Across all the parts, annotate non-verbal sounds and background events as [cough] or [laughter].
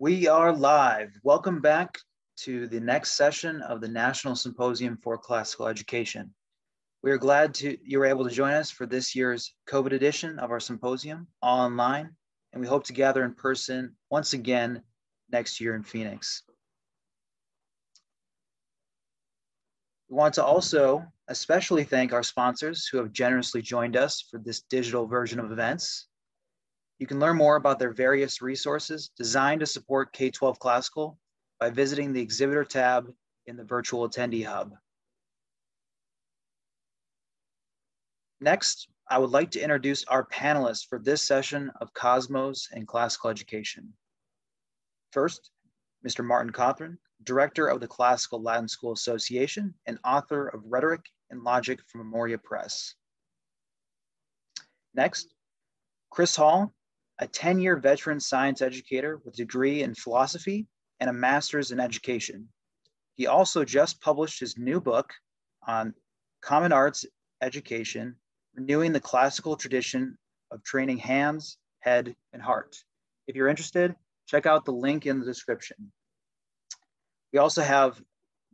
We are live. Welcome back to the next session of the National Symposium for Classical Education. We are glad to you were able to join us for this year's COVID edition of our symposium, all online, and we hope to gather in person once again next year in Phoenix. We want to also especially thank our sponsors who have generously joined us for this digital version of events. You can learn more about their various resources designed to support K-12 Classical by visiting the exhibitor tab in the virtual attendee hub. Next, I would like to introduce our panelists for this session of Cosmos and Classical Education. First, Mr. Martin Cothran, Director of the Classical Latin School Association and author of Rhetoric and Logic from Memoria Press. Next, Chris Hall, a 10-year veteran science educator with a degree in philosophy and a master's in education. He also just published his new book on common arts education, renewing the classical tradition of training hands, head, and heart. If you're interested, check out the link in the description. We also have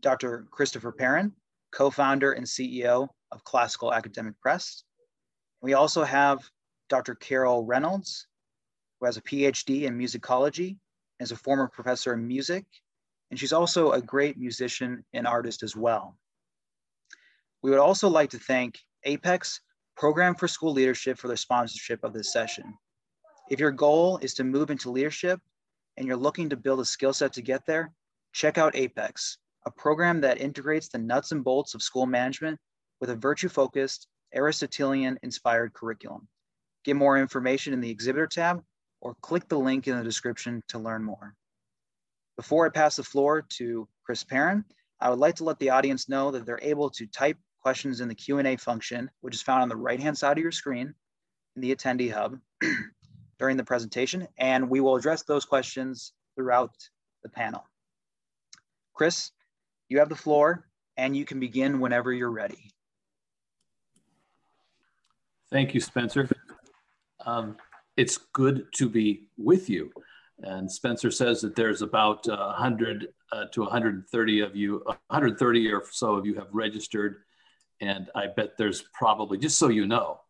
Dr. Christopher Perrin, co-founder and CEO of Classical Academic Press. We also have Dr. Carol Reynolds, who has a PhD in musicology and is a former professor in music. And she's also a great musician and artist as well. We would also like to thank Apex Program for School Leadership for their sponsorship of this session. If your goal is to move into leadership and you're looking to build a skill set to get there, check out Apex, a program that integrates the nuts and bolts of school management with a virtue focused, Aristotelian inspired curriculum. Get more information in the exhibitor tab or click the link in the description to learn more. Before I pass the floor to Chris Perrin, I would like to let the audience know that they're able to type questions in the Q&A function, which is found on the right-hand side of your screen in the attendee hub [clears throat] during the presentation, and we will address those questions throughout the panel. Chris, you have the floor and you can begin whenever you're ready. Thank you, Spencer. Um, it's good to be with you. And Spencer says that there's about 100 uh, to 130 of you, 130 or so of you have registered. And I bet there's probably, just so you know,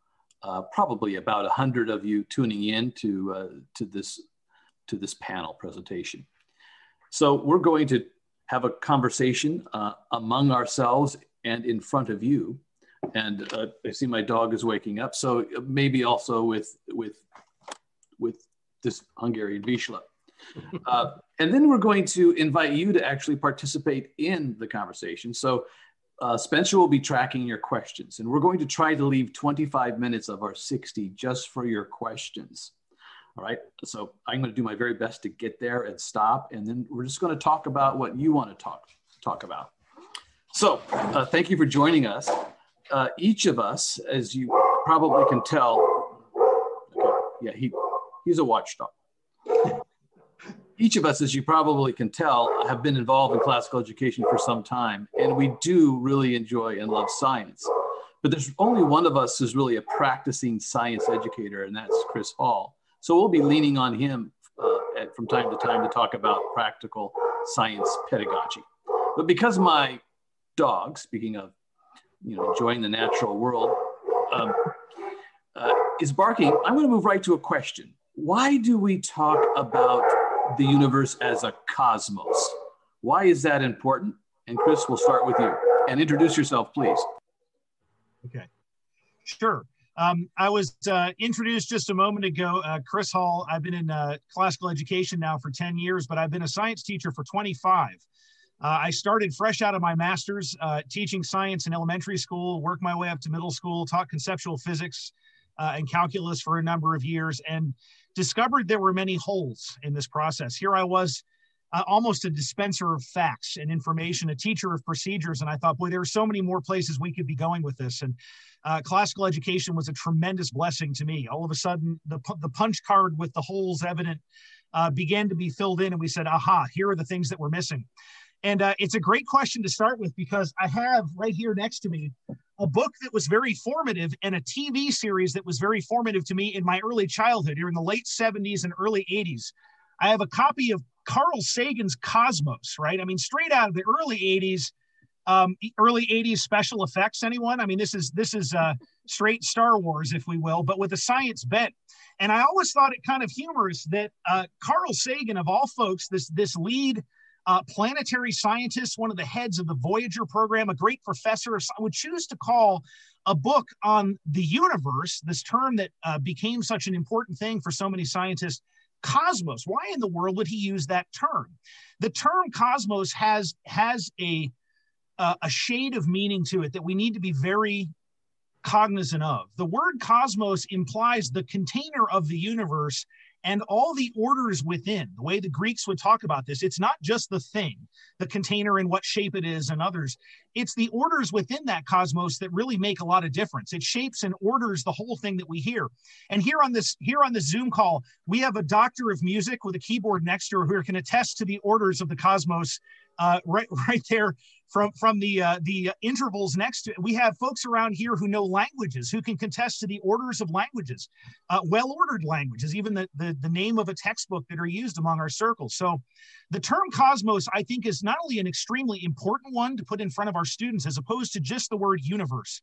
uh, probably about 100 of you tuning in to, uh, to, this, to this panel presentation. So we're going to have a conversation uh, among ourselves and in front of you. And uh, I see my dog is waking up. So maybe also with, with with this Hungarian Vizsla. Uh, and then we're going to invite you to actually participate in the conversation. So uh, Spencer will be tracking your questions, and we're going to try to leave 25 minutes of our 60 just for your questions. All right, so I'm going to do my very best to get there and stop, and then we're just going to talk about what you want to talk talk about. So, uh, thank you for joining us. Uh, each of us, as you probably can tell, okay, yeah, he He's a watchdog. Each of us, as you probably can tell, have been involved in classical education for some time, and we do really enjoy and love science. But there's only one of us who's really a practicing science educator, and that's Chris Hall. So we'll be leaning on him uh, at, from time to time to talk about practical science pedagogy. But because my dog, speaking of, you know, enjoying the natural world, um, uh, is barking, I'm going to move right to a question why do we talk about the universe as a cosmos? Why is that important? And Chris, we'll start with you. And introduce yourself, please. Okay, sure. Um, I was uh, introduced just a moment ago, uh, Chris Hall. I've been in uh, classical education now for 10 years, but I've been a science teacher for 25. Uh, I started fresh out of my master's uh, teaching science in elementary school, worked my way up to middle school, taught conceptual physics uh, and calculus for a number of years. And discovered there were many holes in this process. Here I was, uh, almost a dispenser of facts and information, a teacher of procedures. And I thought, boy, there are so many more places we could be going with this. And uh, classical education was a tremendous blessing to me. All of a sudden, the, the punch card with the holes evident uh, began to be filled in, and we said, aha, here are the things that we're missing. And uh, it's a great question to start with because I have right here next to me a book that was very formative and a TV series that was very formative to me in my early childhood, here in the late 70s and early 80s. I have a copy of Carl Sagan's Cosmos, right? I mean, straight out of the early 80s, um, early 80s special effects anyone i mean this is this is uh, straight star wars if we will but with a science bent and i always thought it kind of humorous that uh, carl sagan of all folks this this lead uh, planetary scientist one of the heads of the voyager program a great professor. I would choose to call a book on the universe this term that uh, became such an important thing for so many scientists cosmos. Why in the world would he use that term? The term cosmos has has a uh, a shade of meaning to it that we need to be very cognizant of. The word cosmos implies the container of the universe and all the orders within. The way the Greeks would talk about this, it's not just the thing, the container and what shape it is and others. It's the orders within that cosmos that really make a lot of difference. It shapes and orders the whole thing that we hear. And here on this here on the Zoom call, we have a doctor of music with a keyboard next to her who can attest to the orders of the cosmos uh, right [laughs] right there from from the uh, the intervals next to it. We have folks around here who know languages, who can contest to the orders of languages, uh, well-ordered languages, even the, the the name of a textbook that are used among our circles. So, the term cosmos, I think, is not only an extremely important one to put in front of our students, as opposed to just the word universe.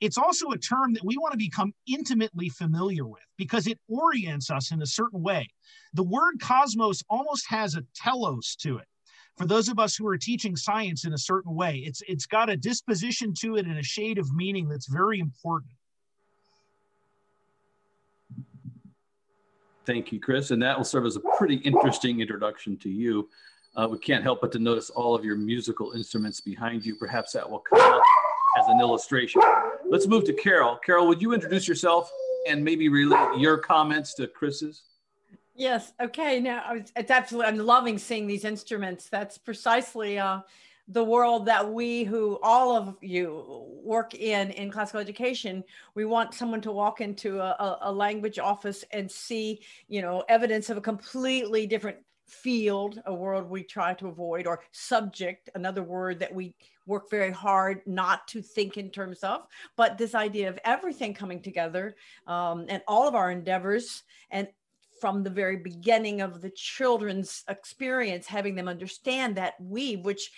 It's also a term that we want to become intimately familiar with because it orients us in a certain way. The word cosmos almost has a telos to it for those of us who are teaching science in a certain way. It's it's got a disposition to it and a shade of meaning that's very important. Thank you, Chris. And that will serve as a pretty interesting introduction to you. Uh, we can't help but to notice all of your musical instruments behind you. Perhaps that will come up as an illustration. Let's move to Carol. Carol, would you introduce yourself and maybe relate your comments to Chris's? Yes. Okay. Now it's absolutely. I'm loving seeing these instruments. That's precisely uh, the world that we, who all of you work in in classical education, we want someone to walk into a, a language office and see, you know, evidence of a completely different field, a world we try to avoid, or subject, another word that we work very hard not to think in terms of. But this idea of everything coming together um, and all of our endeavors and from the very beginning of the children's experience, having them understand that we, which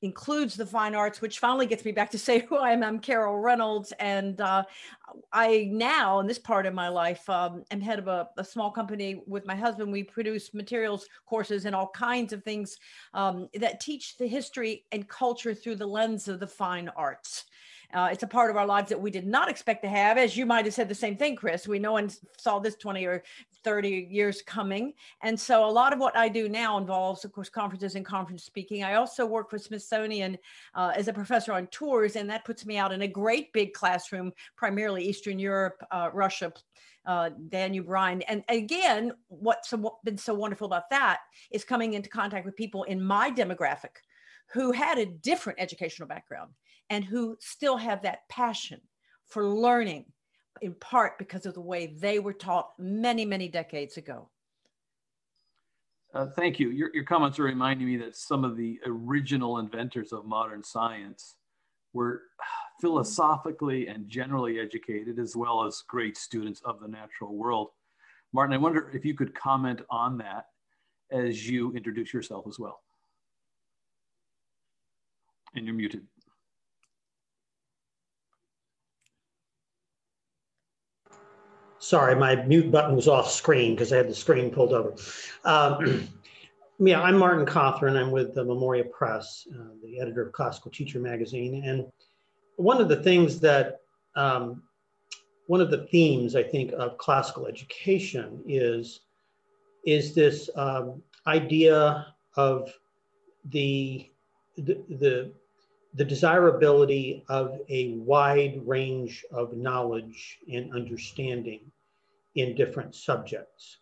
includes the fine arts, which finally gets me back to say who I am. I'm Carol Reynolds, and uh, I now, in this part of my life, um, am head of a, a, small company with my husband. We produce materials courses and all kinds of things um, that teach the history and culture through the lens of the fine arts. Uh, it's a part of our lives that we did not expect to have, as you might have said the same thing, Chris. We no one saw this 20 or 30 years coming. And so a lot of what I do now involves, of course, conferences and conference speaking. I also work for Smithsonian uh, as a professor on tours, and that puts me out in a great big classroom, primarily Eastern Europe, uh, Russia, uh, Danube Rhine. And again, what's been so wonderful about that is coming into contact with people in my demographic who had a different educational background and who still have that passion for learning in part because of the way they were taught many, many decades ago. Uh, thank you. Your, your comments are reminding me that some of the original inventors of modern science were philosophically and generally educated, as well as great students of the natural world. Martin, I wonder if you could comment on that as you introduce yourself as well. And you're muted. Sorry, my mute button was off screen because I had the screen pulled over. Um, [clears throat] yeah, I'm Martin Cothran. I'm with the Memoria Press, uh, the editor of Classical Teacher magazine. And one of the things that, um, one of the themes I think of classical education is, is this um, idea of the, the, the the desirability of a wide range of knowledge and understanding in different subjects.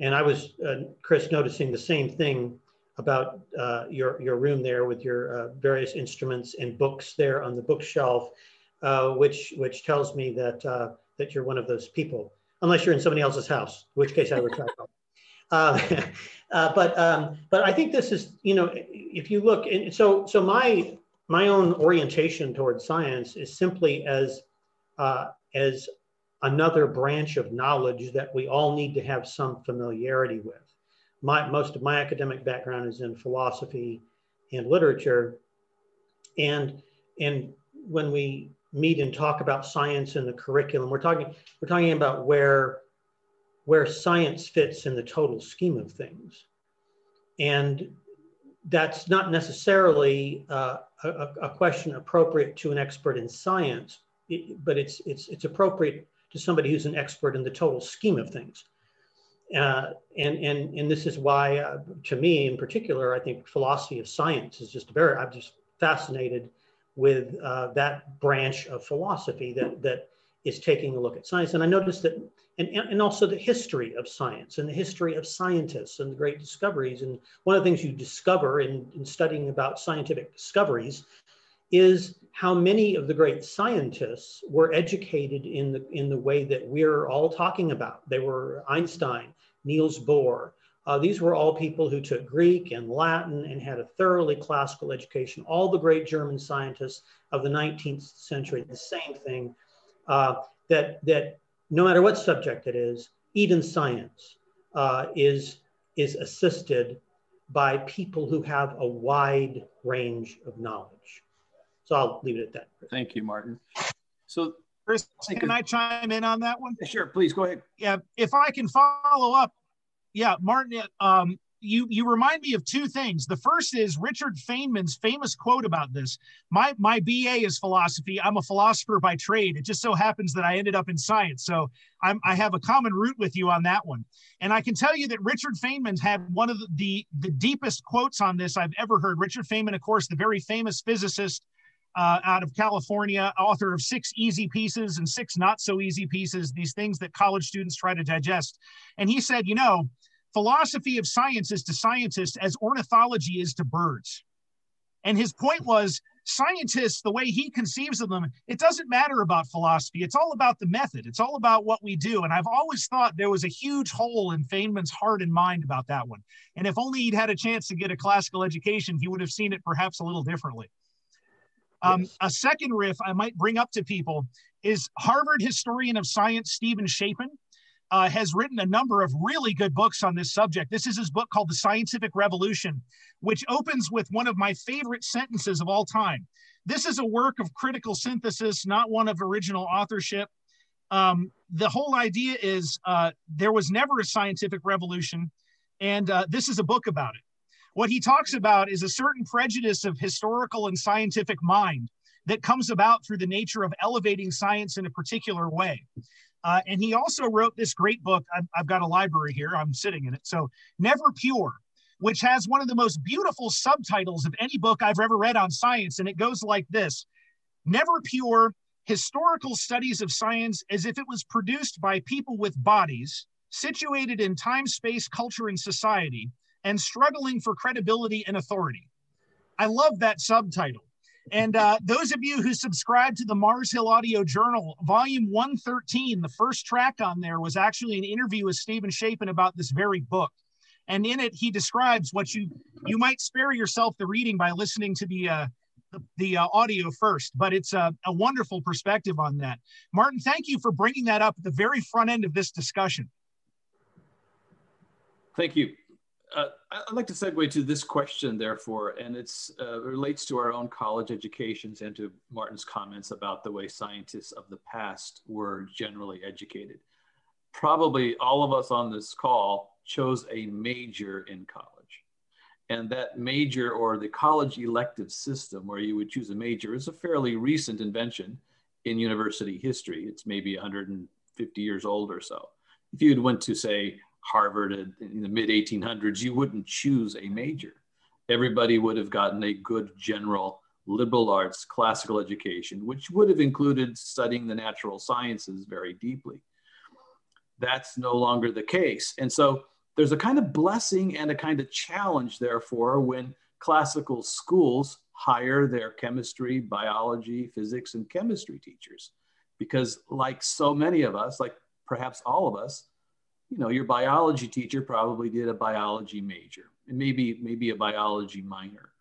And I was, uh, Chris, noticing the same thing about uh, your, your room there with your uh, various instruments and books there on the bookshelf, uh, which, which tells me that, uh, that you're one of those people, unless you're in somebody else's house, in which case I would try [laughs] uh, [laughs] uh, but um, but I think this is you know if you look and so so my my own orientation towards science is simply as uh, as another branch of knowledge that we all need to have some familiarity with. my most of my academic background is in philosophy and literature, and and when we meet and talk about science in the curriculum, we're talking we're talking about where where science fits in the total scheme of things, and that's not necessarily uh, a, a, question appropriate to an expert in science, but it's it's it's appropriate to somebody who's an expert in the total scheme of things. Uh, and, and, and this is why, uh, to me in particular, I think philosophy of science is just very, I'm just fascinated with uh, that branch of philosophy that, that is taking a look at science. And I noticed that, and, and also the history of science and the history of scientists and the great discoveries. And one of the things you discover in, in studying about scientific discoveries is how many of the great scientists were educated in the, in the way that we're all talking about. They were Einstein, Niels Bohr. Uh, these were all people who took Greek and Latin and had a thoroughly classical education. All the great German scientists of the 19th century, the same thing, uh, that, that no matter what subject it is, even science uh, is, is assisted by people who have a wide range of knowledge. So I'll leave it at that. Thank you, Martin. So Chris, can I chime in on that one? Sure, please go ahead. Yeah, if I can follow up. Yeah, Martin, um, you you remind me of two things. The first is Richard Feynman's famous quote about this. My my BA is philosophy. I'm a philosopher by trade. It just so happens that I ended up in science, so I'm, I have a common root with you on that one. And I can tell you that Richard Feynman's had one of the, the the deepest quotes on this I've ever heard. Richard Feynman, of course, the very famous physicist uh, out of California, author of Six Easy Pieces and Six Not So Easy Pieces, these things that college students try to digest. And he said, you know, philosophy of science is to scientists as ornithology is to birds. And his point was scientists, the way he conceives of them, it doesn't matter about philosophy. It's all about the method, it's all about what we do. And I've always thought there was a huge hole in Feynman's heart and mind about that one. And if only he'd had a chance to get a classical education, he would have seen it perhaps a little differently. Um, yes. A second riff I might bring up to people is Harvard historian of science Stephen Shapin uh, has written a number of really good books on this subject. This is his book called The Scientific Revolution, which opens with one of my favorite sentences of all time. This is a work of critical synthesis, not one of original authorship. Um, the whole idea is uh, there was never a scientific revolution, and uh, this is a book about it. What he talks about is a certain prejudice of historical and scientific mind that comes about through the nature of elevating science in a particular way. Uh, and he also wrote this great book. I've, I've, got a library here, I'm sitting in it. So, Never Pure, which has one of the most beautiful subtitles of any book I've ever read on science. And it goes like this Never Pure Historical Studies of Science as if it was produced by people with bodies situated in time, space, culture, and society and struggling for credibility and authority. I love that subtitle. And uh, those of you who subscribe to the Mars Hill Audio Journal, volume 113, the first track on there was actually an interview with Stephen Shapin about this very book. And in it, he describes what you you might spare yourself the reading by listening to the uh, the, the uh, audio first, but it's a, a wonderful perspective on that. Martin, thank you for bringing that up at the very front end of this discussion. Thank you uh, I'd like to segue to this question, therefore, and it uh, relates to our own college educations and to Martin's comments about the way scientists of the past were generally educated. Probably all of us on this call chose a major in college. And that major or the college elective system where you would choose a major is a fairly recent invention in university history. It's maybe 150 years old or so. If you'd went to say Harvard in the mid 1800s, you wouldn't choose a major. Everybody would have gotten a good general liberal arts classical education, which would have included studying the natural sciences very deeply. That's no longer the case. And so there's a kind of blessing and a kind of challenge, therefore, when classical schools hire their chemistry, biology, physics, and chemistry teachers. Because, like so many of us, like perhaps all of us, you know, your biology teacher probably did a biology major and maybe, maybe a biology minor,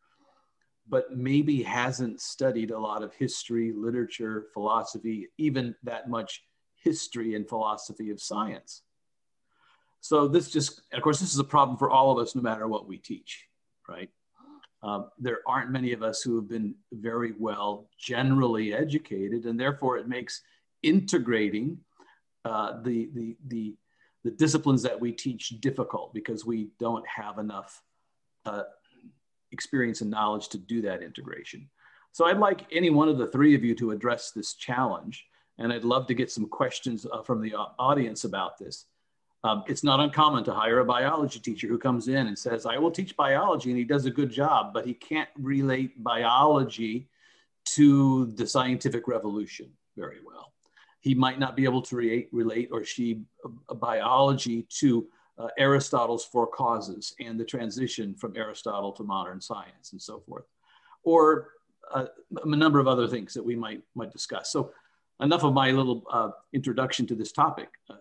but maybe hasn't studied a lot of history, literature, philosophy, even that much history and philosophy of science. So this just, of course, this is a problem for all of us, no matter what we teach, right? Um, there aren't many of us who have been very well generally educated, and therefore it makes integrating uh, the, the, the, the disciplines that we teach difficult because we don't have enough uh, experience and knowledge to do that integration. So I'd like any one of the three of you to address this challenge, and I'd love to get some questions uh, from the audience about this. Um, it's not uncommon to hire a biology teacher who comes in and says, I will teach biology, and he does a good job, but he can't relate biology to the scientific revolution very well. He might not be able to re relate or she biology to uh, Aristotle's four causes and the transition from Aristotle to modern science and so forth, or uh, a number of other things that we might might discuss. So enough of my little uh, introduction to this topic. Uh,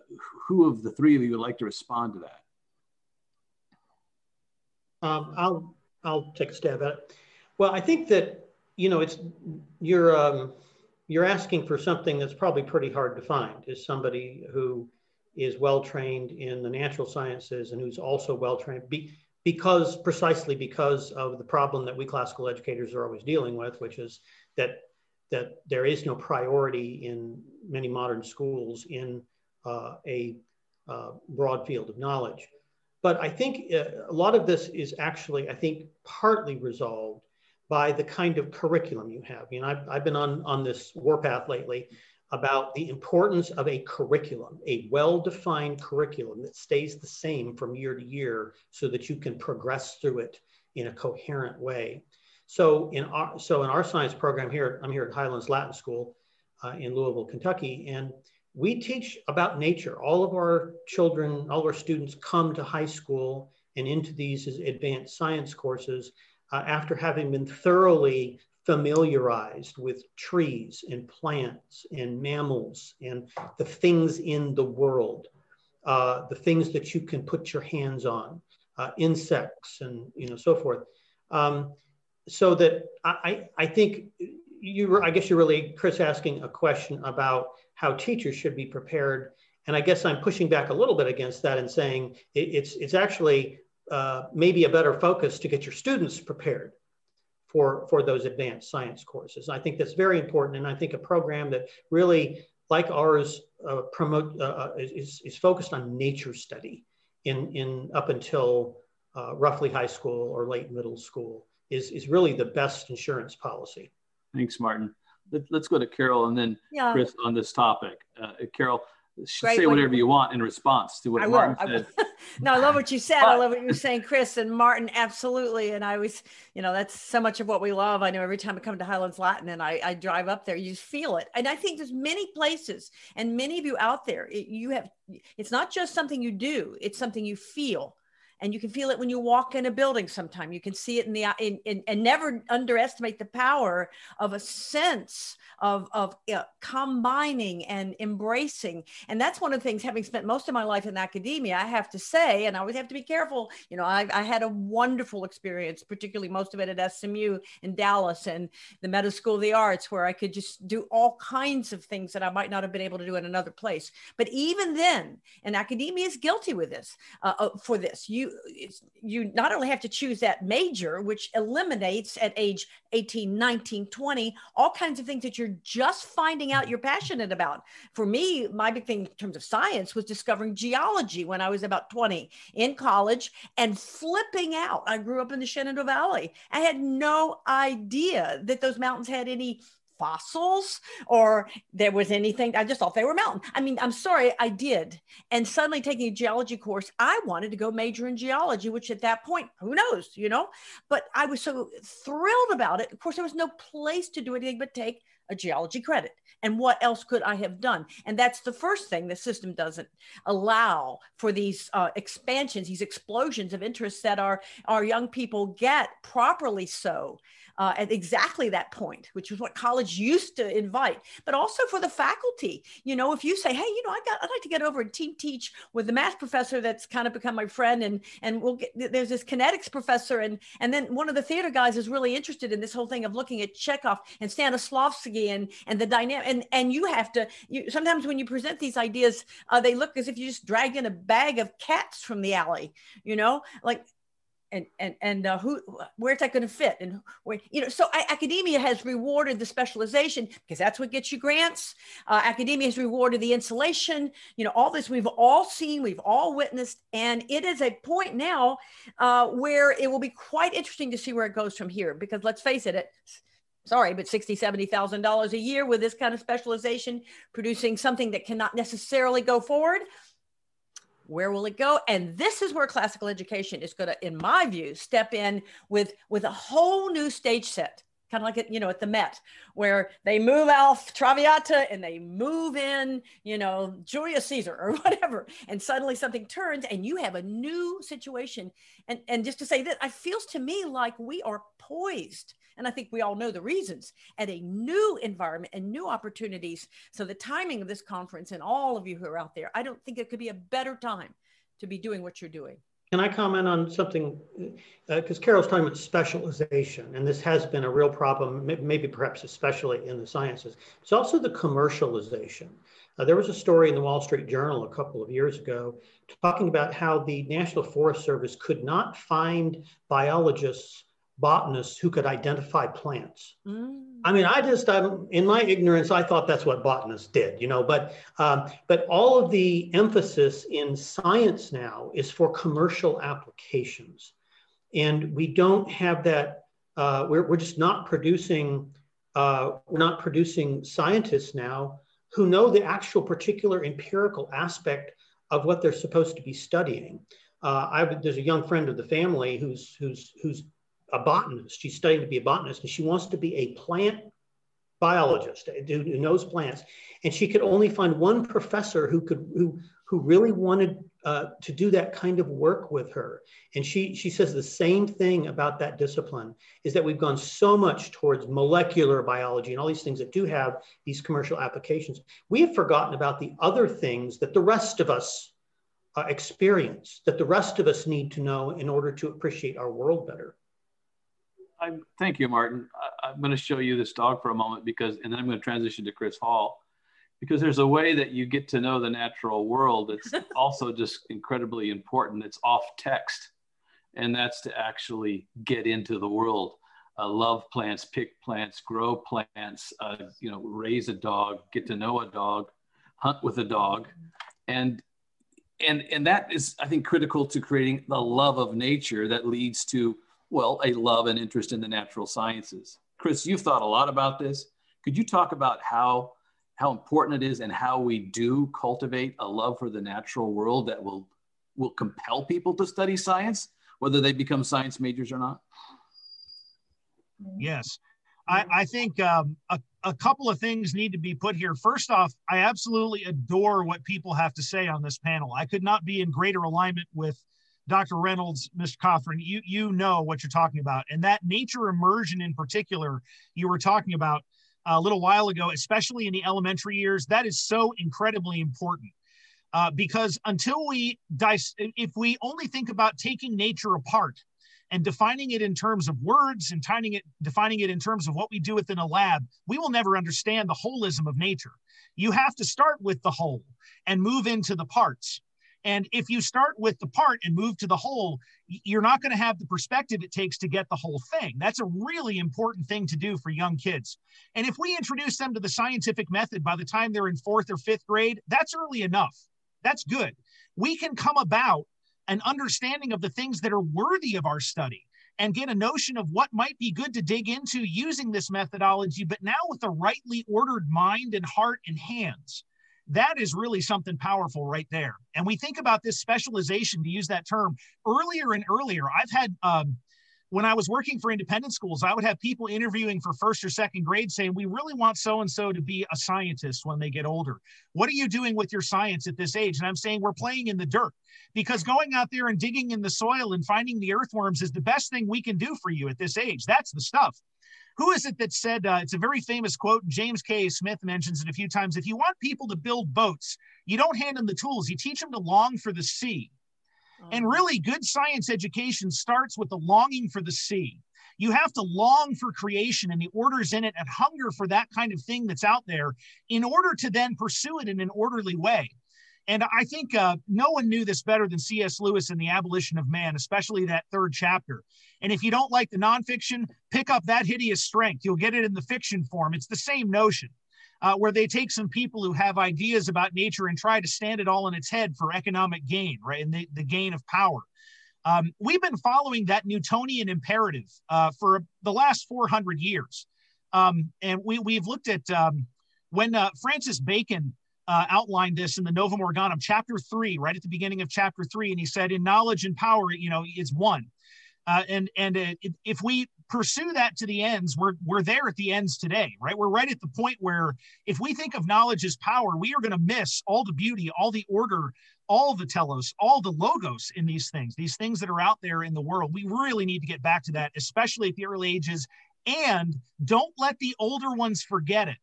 who of the three of you would like to respond to that? Um, I'll I'll take a stab at it. Well, I think that you know it's you're um, you're asking for something that's probably pretty hard to find. Is somebody who is well trained in the natural sciences and who's also well trained be, because precisely because of the problem that we classical educators are always dealing with, which is that that there is no priority in many modern schools in uh, a uh, broad field of knowledge. But I think uh, a lot of this is actually, I think, partly resolved by the kind of curriculum you have. You know, I've, I've been on, on this warpath lately about the importance of a curriculum, a well-defined curriculum that stays the same from year to year so that you can progress through it in a coherent way. So in our, so in our science program here, I'm here at Highlands Latin School uh, in Louisville, Kentucky, and we teach about nature. All of our children, all of our students come to high school and into these advanced science courses uh, after having been thoroughly familiarized with trees and plants and mammals and the things in the world, uh, the things that you can put your hands on, uh, insects and you know so forth. Um, so that I, I think you were, I guess you're really, Chris, asking a question about how teachers should be prepared. And I guess I'm pushing back a little bit against that and saying it, it's, it's actually uh, maybe a better focus to get your students prepared for, for those advanced science courses. I think that's very important. And I think a program that really, like ours, uh, promote uh, uh is, is focused on nature study in, in up until uh, roughly high school or late middle school is, is really the best insurance policy. Thanks, Martin. Let, us go to Carol and then yeah. Chris on this topic. Uh, Carol, say whatever you want in response to what I Martin will. said. [laughs] I no, I love what you said. I love what you were saying, Chris and Martin. Absolutely. And I was, you know, that's so much of what we love. I know every time I come to Highlands Latin and I, I drive up there, you feel it. And I think there's many places and many of you out there, it, you have, it's not just something you do, it's something you feel and you can feel it when you walk in a building sometime. You can see it in the in, in and never underestimate the power of a sense of of uh, combining and embracing. And that's one of the things having spent most of my life in academia i have to say and i always have to be careful you know i, I had a wonderful experience particularly most of it at smu in dallas and the Meadows school of the arts where i could just do all kinds of things that i might not have been able to do in another place. But even then and academia is guilty with this uh, uh for this. You you not only have to choose that major which eliminates at age 18 19 20 all kinds of things that you're just finding out you're passionate about. For me my big thing in terms of science was discovering geology when i was about 20 in college and flipping out. I grew up in the shenandoah valley. I had no idea that those mountains had any fossils or there was anything. I just thought they were mountain. I mean, I'm sorry, I did. And suddenly taking a geology course, I wanted to go major in geology, which at that point, who knows, you know? But I was so thrilled about it. Of course, there was no place to do anything but take a geology credit. And what else could I have done? And that's the first thing the system doesn't allow for these uh, expansions, these explosions of interest that our, our young people get properly so uh, at exactly that point, which is what college used to invite, but also for the faculty. You know, if you say, hey, you know, I got, I'd like to get over and team teach with the math professor that's kind of become my friend, and and we'll get there's this kinetics professor, and and then one of the theater guys is really interested in this whole thing of looking at Chekhov and Stanislavski and and the dynamic and and you have to you sometimes when you present these ideas uh, they look as if you just dragged in a bag of cats from the alley you know like and and and uh, who where's that going to fit? And where you know so I, academia has rewarded the specialization because that's what gets you grants. Uh, academia has rewarded the insulation you know all this we've all seen we've all witnessed and it is a point now uh, where it will be quite interesting to see where it goes from here because let's face it it's sorry but 60 70 thousand dollars a year with this kind of specialization producing something that cannot necessarily go forward where will it go and this is where classical education is going to in my view step in with with a whole new stage set kind of like it, you know, at the Met, where they move out Traviata and they move in, you know, Julius Caesar or [laughs] whatever, and suddenly something turns and you have a new situation. And and just to say that, it feels to me like we are poised and I think we all know the reasons, at a new environment and new opportunities. So the timing of this conference and all of you who are out there, I don't think it could be a better time to be doing what you're doing. Can I comment on something? Because uh, Carol's talking about specialization, and this has been a real problem, maybe perhaps especially in the sciences. It's also the commercialization. Uh, there was a story in the Wall Street Journal a couple of years ago talking about how the National Forest Service could not find biologists botanists who could identify plants. Mm. I mean, I just, um, in my ignorance, I thought that's what botanists did, you know. But, um, but all of the emphasis in science now is for commercial applications, and we don't have that. Uh, we're we're just not producing. Uh, we're not producing scientists now who know the actual particular empirical aspect of what they're supposed to be studying. Uh, I, there's a young friend of the family who's who's who's a botanist. She's studying to be a botanist, and she wants to be a plant biologist who knows plants. And she could only find one professor who could who who really wanted uh, to do that kind of work with her. And she she says the same thing about that discipline is that we've gone so much towards molecular biology and all these things that do have these commercial applications. We have forgotten about the other things that the rest of us uh, experience, that the rest of us need to know in order to appreciate our world better. I, thank you, Martin. I, am going to show you this dog for a moment because, and then I'm going to transition to Chris Hall because there's a way that you get to know the natural world that's [laughs] also just incredibly important. It's off text, and that's to actually get into the world. Uh, love plants, pick plants, grow plants, uh, you know, raise a dog, get to know a dog, hunt with a dog, and and and that is, I think, critical to creating the love of nature that leads to well, a love and interest in the natural sciences. Chris, you've thought a lot about this. Could you talk about how how important it is and how we do cultivate a love for the natural world that will will compel people to study science, whether they become science majors or not? Yes, I, I think um, a, a couple of things need to be put here. First off, I absolutely adore what people have to say on this panel. I could not be in greater alignment with Dr. Reynolds, Mr. Cothran, you you know what you're talking about, and that nature immersion in particular you were talking about a little while ago, especially in the elementary years, that is so incredibly important. Uh, because until we dice, if we only think about taking nature apart and defining it in terms of words and defining it, defining it in terms of what we do within a lab, we will never understand the holism of nature. You have to start with the whole and move into the parts. And if you start with the part and move to the whole, you're not going to have the perspective it takes to get the whole thing. That's a really important thing to do for young kids. And if we introduce them to the scientific method by the time they're in fourth or fifth grade, that's early enough. That's good. We can come about an understanding of the things that are worthy of our study and get a notion of what might be good to dig into using this methodology, but now with a rightly ordered mind and heart and hands that is really something powerful right there. And we think about this specialization, to use that term, earlier and earlier. I've had, um, when I was working for independent schools, I would have people interviewing for first or second grade saying, We really want so and so to be a scientist when they get older. What are you doing with your science at this age? And I'm saying, We're playing in the dirt because going out there and digging in the soil and finding the earthworms is the best thing we can do for you at this age. That's the stuff who is it that said uh, it's a very famous quote james k smith mentions it a few times if you want people to build boats you don't hand them the tools you teach them to long for the sea oh. and really good science education starts with the longing for the sea You have to long for creation and the orders in it and hunger for that kind of thing that's out there in order to then pursue it in an orderly way. And I think uh, no one knew this better than C.S. Lewis in The Abolition of Man, especially that third chapter. And if you don't like the nonfiction, pick up That Hideous Strength. You'll get it in the fiction form. It's the same notion. Uh, where they take some people who have ideas about nature and try to stand it all on its head for economic gain, right? And the, the gain of power. Um, we've been following that Newtonian imperative uh, for the last 400 years. Um, and we, we've looked at um, when uh, Francis Bacon uh, outlined this in the Novum Organum, chapter three, right at the beginning of chapter three. And he said, in knowledge and power, you know, is one. Uh, and and uh, if we pursue that to the ends, we're we're there at the ends today, right? We're right at the point where if we think of knowledge as power, we are going to miss all the beauty, all the order, all the telos, all the logos in these things, these things that are out there in the world. We really need to get back to that, especially at the early ages. And don't let the older ones forget it.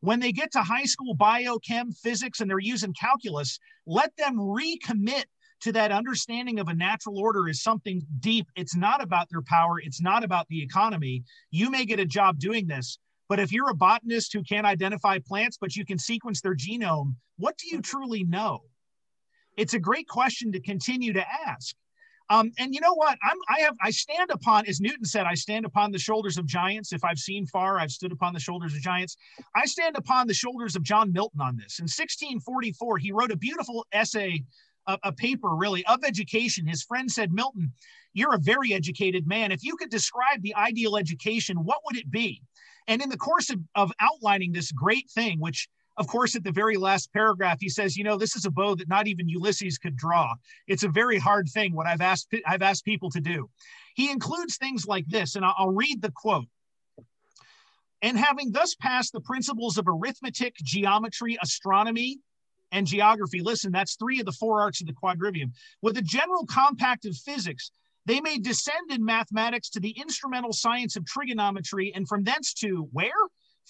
When they get to high school biochem, physics, and they're using calculus, let them recommit to that understanding of a natural order is something deep. It's not about their power, it's not about the economy. You may get a job doing this, but if you're a botanist who can't identify plants, but you can sequence their genome, what do you truly know? It's a great question to continue to ask. Um, and you know what? I'm, I have, I stand upon, as Newton said, I stand upon the shoulders of giants. If I've seen far, I've stood upon the shoulders of giants. I stand upon the shoulders of John Milton on this. In 1644, he wrote a beautiful essay, a, a paper really of education. His friend said, Milton, you're a very educated man. If you could describe the ideal education, what would it be? And in the course of, of outlining this great thing, which of course, at the very last paragraph, he says, "You know, this is a bow that not even Ulysses could draw. It's a very hard thing. What I've asked I've asked people to do." He includes things like this, and I'll read the quote. And having thus passed the principles of arithmetic, geometry, astronomy, and geography, listen, that's three of the four arts of the quadrivium, with a general compact of physics, they may descend in mathematics to the instrumental science of trigonometry, and from thence to where?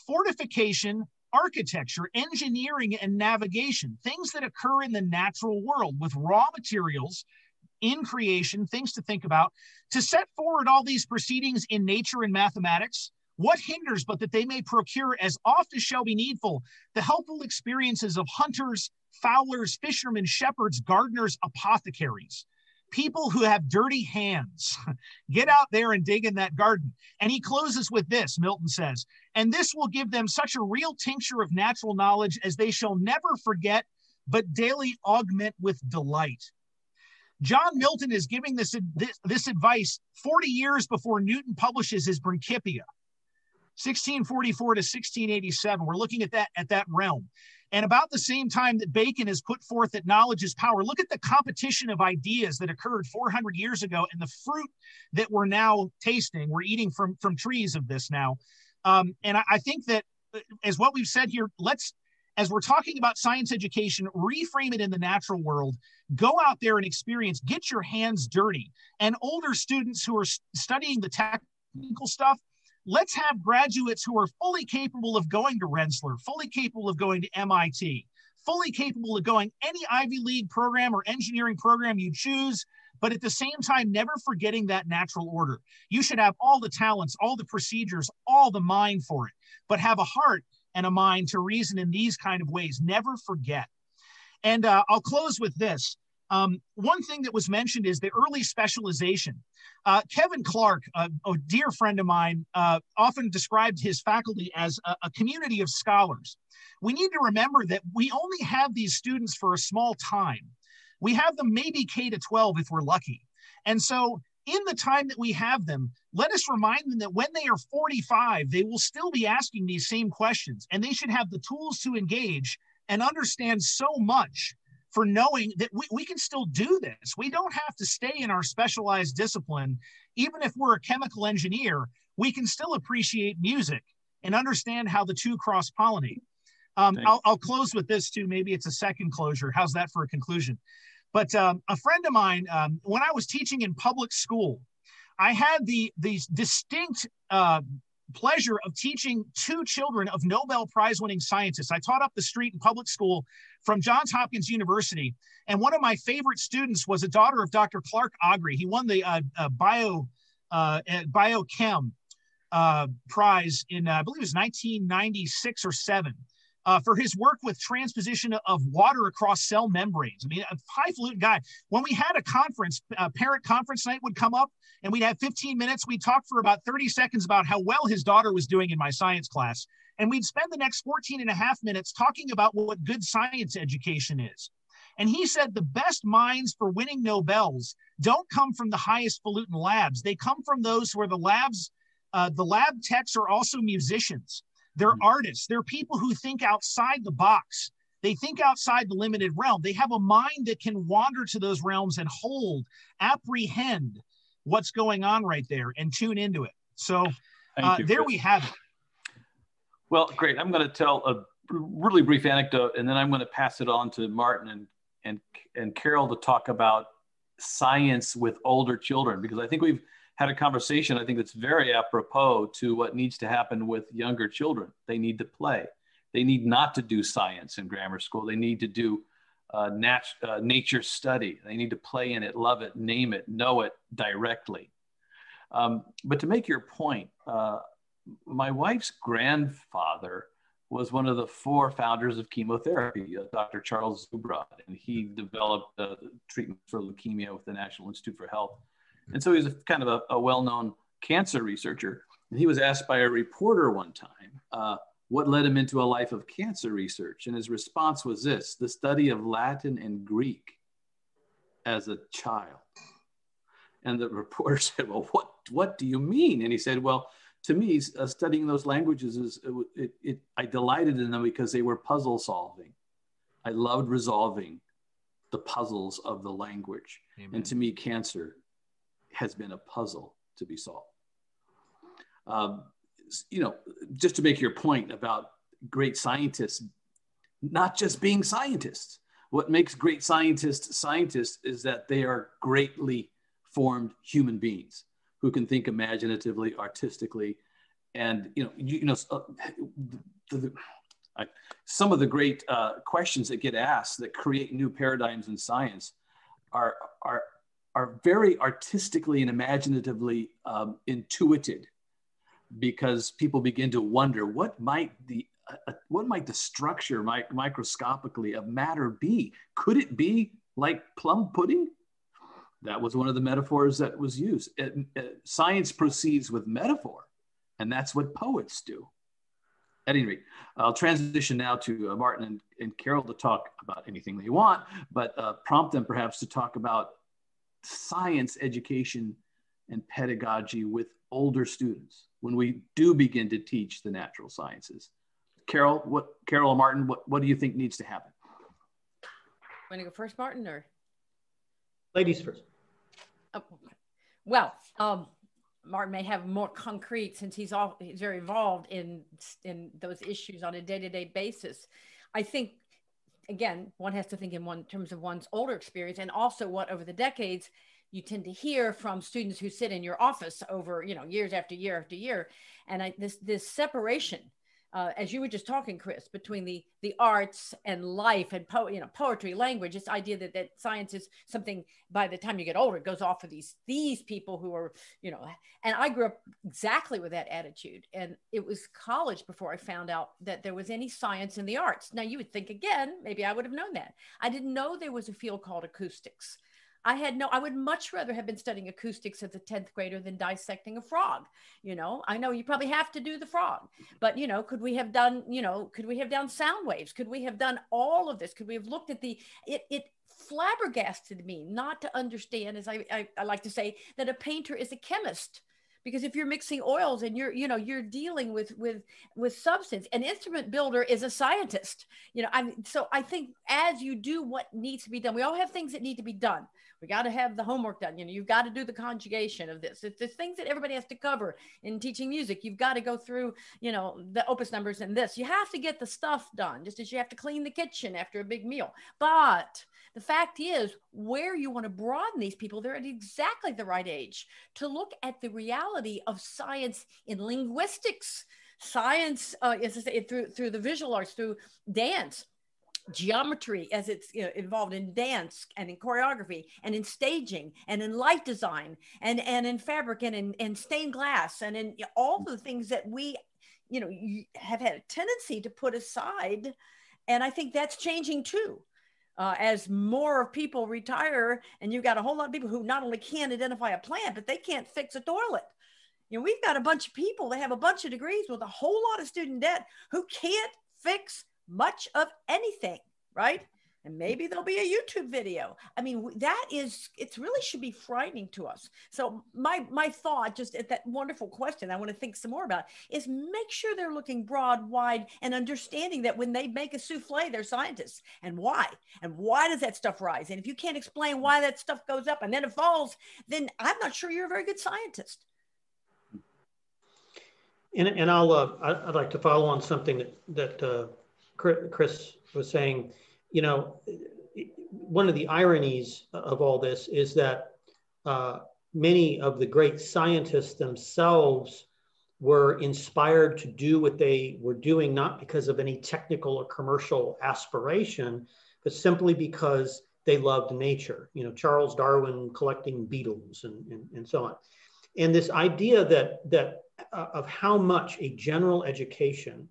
Fortification, architecture, engineering, and navigation, things that occur in the natural world with raw materials in creation, things to think about, to set forward all these proceedings in nature and mathematics. What hinders but that they may procure as oft as shall be needful the helpful experiences of hunters, fowlers, fishermen, shepherds, gardeners, apothecaries, people who have dirty hands. [laughs] Get out there and dig in that garden. And he closes with this Milton says, and this will give them such a real tincture of natural knowledge as they shall never forget, but daily augment with delight. John Milton is giving this, this, this advice 40 years before Newton publishes his Principia. 1644 to 1687. We're looking at that at that realm. And about the same time that Bacon has put forth that knowledge is power, look at the competition of ideas that occurred 400 years ago and the fruit that we're now tasting. We're eating from, from trees of this now. Um, and I, I think that, uh, as what we've said here, let's, as we're talking about science education, reframe it in the natural world. Go out there and experience, get your hands dirty. And older students who are studying the technical stuff, let's have graduates who are fully capable of going to Rensselaer, fully capable of going to MIT, fully capable of going any Ivy League program or engineering program you choose, but at the same time, never forgetting that natural order. You should have all the talents, all the procedures, all the mind for it, but have a heart and a mind to reason in these kind of ways. Never forget. And uh, I'll close with this. Um, one thing that was mentioned is the early specialization. Uh, Kevin Clark, a dear friend of mine, uh, often described his faculty as a, a community of scholars. We need to remember that we only have these students for a small time. We have them maybe K to 12 if we're lucky. And so, in the time that we have them, let us remind them that when they are 45, they will still be asking these same questions and they should have the tools to engage and understand so much for knowing that we, we can still do this. We don't have to stay in our specialized discipline. Even if we're a chemical engineer, we can still appreciate music and understand how the two cross pollinate. Um, I'll, I'll, close with this too. Maybe it's a second closure. How's that for a conclusion? But um, a friend of mine, um, when I was teaching in public school, I had the, the distinct uh, pleasure of teaching two children of Nobel Prize winning scientists. I taught up the street in public school from Johns Hopkins University. And one of my favorite students was a daughter of Dr. Clark Agre. He won the uh, uh, bio uh, biochem uh, prize in, uh, I believe it was 1996 or seven. Uh, for his work with transposition of water across cell membranes. I mean, a highfalutin guy. When we had a conference, a parent conference night would come up and we'd have 15 minutes. We'd talk for about 30 seconds about how well his daughter was doing in my science class. And we'd spend the next 14 and a half minutes talking about what good science education is. And he said the best minds for winning Nobels don't come from the highest falutin labs. They come from those where the labs, uh, the lab techs are also musicians. They're mm-hmm. artists. They're people who think outside the box. They think outside the limited realm. They have a mind that can wander to those realms and hold, apprehend what's going on right there and tune into it. So uh, you, there Chris. we have it. Well, great. I'm going to tell a really brief anecdote and then I'm going to pass it on to Martin and and and Carol to talk about science with older children because I think we've had a conversation I think that's very apropos to what needs to happen with younger children. They need to play. They need not to do science in grammar school. They need to do uh, nat- uh, nature study. They need to play in it, love it, name it, know it directly. Um, but to make your point, uh, my wife's grandfather was one of the four founders of chemotherapy, uh, Dr. Charles Zubrod, and he developed uh, treatment for leukemia with the National Institute for Health. And so he's a, kind of a, a well-known cancer researcher. And he was asked by a reporter one time uh, what led him into a life of cancer research. And his response was this, the study of Latin and Greek as a child. And the reporter [laughs] said, well, what, what do you mean? And he said, well, to me, uh, studying those languages is it, it, I delighted in them because they were puzzle solving. I loved resolving the puzzles of the language. Amen. And to me, cancer has been a puzzle to be solved. Um, you know, just to make your point about great scientists, not just being scientists. What makes great scientists scientists is that they are greatly formed human beings who can think imaginatively, artistically, and you know, you, you know, uh, the, the, I, some of the great uh, questions that get asked that create new paradigms in science are are are very artistically and imaginatively um, intuited because people begin to wonder what might the uh, uh what might the structure mi- microscopically of matter be could it be like plum pudding that was one of the metaphors that was used. It, it, science proceeds with metaphor, and that's what poets do. At any rate, I'll transition now to uh, Martin and, and, Carol to talk about anything they want, but uh, prompt them perhaps to talk about science education and pedagogy with older students when we do begin to teach the natural sciences. Carol, what Carol Martin, what, what do you think needs to happen? Want to go first, Martin, or ladies first? Oh, well, um, Martin may have more concrete since he's all he's very involved in in those issues on a day to day basis. I think again, one has to think in one terms of one's older experience and also what over the decades you tend to hear from students who sit in your office over you know years after year after year, and I, this this separation uh, as you were just talking, Chris, between the the arts and life and po- you know poetry, language. This idea that that science is something by the time you get older, it goes off for these these people who are you know. And I grew up exactly with that attitude, and it was college before I found out that there was any science in the arts. Now you would think again, maybe I would have known that. I didn't know there was a field called acoustics. I had no, I would much rather have been studying acoustics as a 10th grader than dissecting a frog. You know, I know you probably have to do the frog, but you know, could we have done, you know, could we have done sound waves? Could we have done all of this? Could we have looked at the, it, it flabbergasted me not to understand, as I, I, I like to say, that a painter is a chemist because if you're mixing oils and you're you know you're dealing with with with substance an instrument builder is a scientist you know i so i think as you do what needs to be done we all have things that need to be done we got to have the homework done. You know, you've got to do the conjugation of this. It's the things that everybody has to cover in teaching music. You've got to go through, you know, the opus numbers and this. You have to get the stuff done, just as you have to clean the kitchen after a big meal. But the fact is, where you want to broaden these people, they're at exactly the right age to look at the reality of science in linguistics, science, uh, as I say, through through the visual arts, through dance geometry as it's you know, involved in dance and in choreography and in staging and in light design and and in fabric and in, in stained glass and in all the things that we you know have had a tendency to put aside. And i think that's changing too uh, as more of people retire and you've got a whole lot of people who not only can't identify a plant but they can't fix a toilet. You know we've got a bunch of people that have a bunch of degrees with a whole lot of student debt who can't fix much of anything, right? And maybe there'll be a YouTube video. I mean, that is, it really should be frightening to us. So my my thought, just at that wonderful question, I want to think some more about is make sure they're looking broad, wide, and understanding that when they make a souffle, they're scientists. And why? And why does that stuff rise? And if you can't explain why that stuff goes up and then it falls, then I'm not sure you're a very good scientist. And, and I'll uh, I'd like to follow on something that that uh, Chris was saying, you know, one of the ironies of all this is that uh, many of the great scientists themselves were inspired to do what they were doing, not because of any technical or commercial aspiration, but simply because they loved nature. You know, Charles Darwin collecting beetles and, and, and so on. And this idea that, that uh, of how much a general education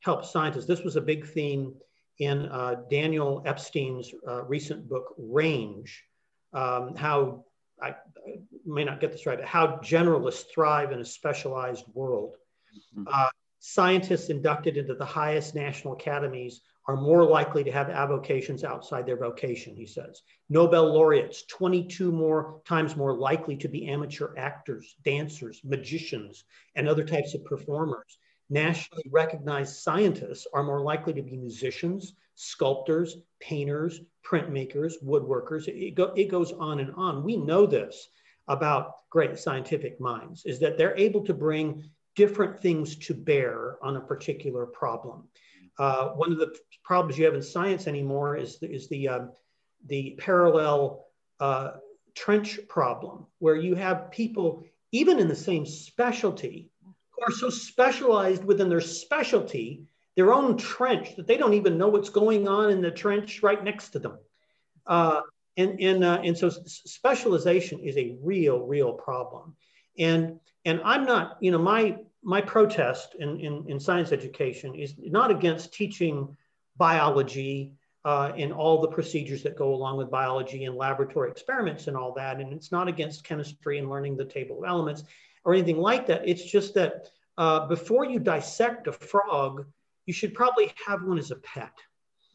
help scientists. This was a big theme in uh, Daniel Epstein's uh, recent book, Range, um, how I, I, may not get this right, how generalists thrive in a specialized world. Mm-hmm. Uh, scientists inducted into the highest national academies are more likely to have avocations outside their vocation, he says. Nobel laureates, 22 more times more likely to be amateur actors, dancers, magicians, and other types of performers nationally recognized scientists are more likely to be musicians, sculptors, painters, printmakers, woodworkers. It, go, it goes on and on. We know this about great scientific minds, is that they're able to bring different things to bear on a particular problem. Uh, one of the problems you have in science anymore is the, is the, uh, the parallel uh, trench problem, where you have people, even in the same specialty, are so specialized within their specialty, their own trench, that they don't even know what's going on in the trench right next to them. Uh, and and uh, and so specialization is a real real problem. And and I'm not, you know, my my protest in, in, in science education is not against teaching biology uh, and all the procedures that go along with biology and laboratory experiments and all that. And it's not against chemistry and learning the table of elements or anything like that. It's just that uh, before you dissect a frog, you should probably have one as a pet.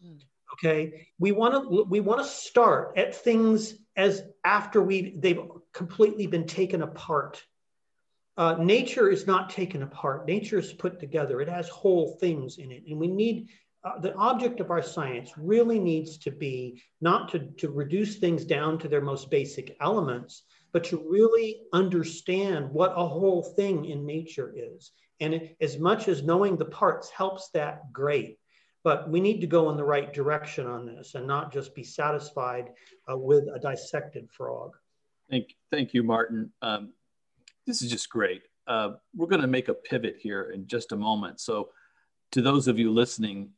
Mm. Okay, we want to we want to start at things as after we they've completely been taken apart. Uh, nature is not taken apart. Nature is put together. It has whole things in it, and we need uh, the object of our science really needs to be not to, to reduce things down to their most basic elements, but to really understand what a whole thing in nature is. And it, as much as knowing the parts helps that, great. But we need to go in the right direction on this and not just be satisfied uh, with a dissected frog. Thank, thank you, Martin. Um, this is just great. Uh, we're going to make a pivot here in just a moment. So, to those of you listening,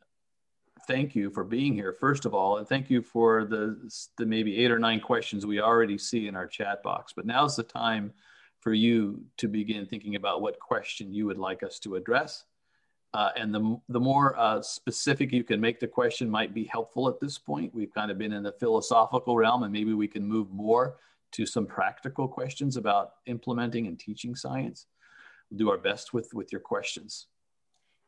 thank you for being here, first of all, and thank you for the, the maybe eight or nine questions we already see in our chat box. But now's the time for you to begin thinking about what question you would like us to address. Uh, and the, the more uh, specific you can make the question might be helpful at this point. We've kind of been in the philosophical realm, and maybe we can move more to some practical questions about implementing and teaching science. We'll do our best with, with your questions.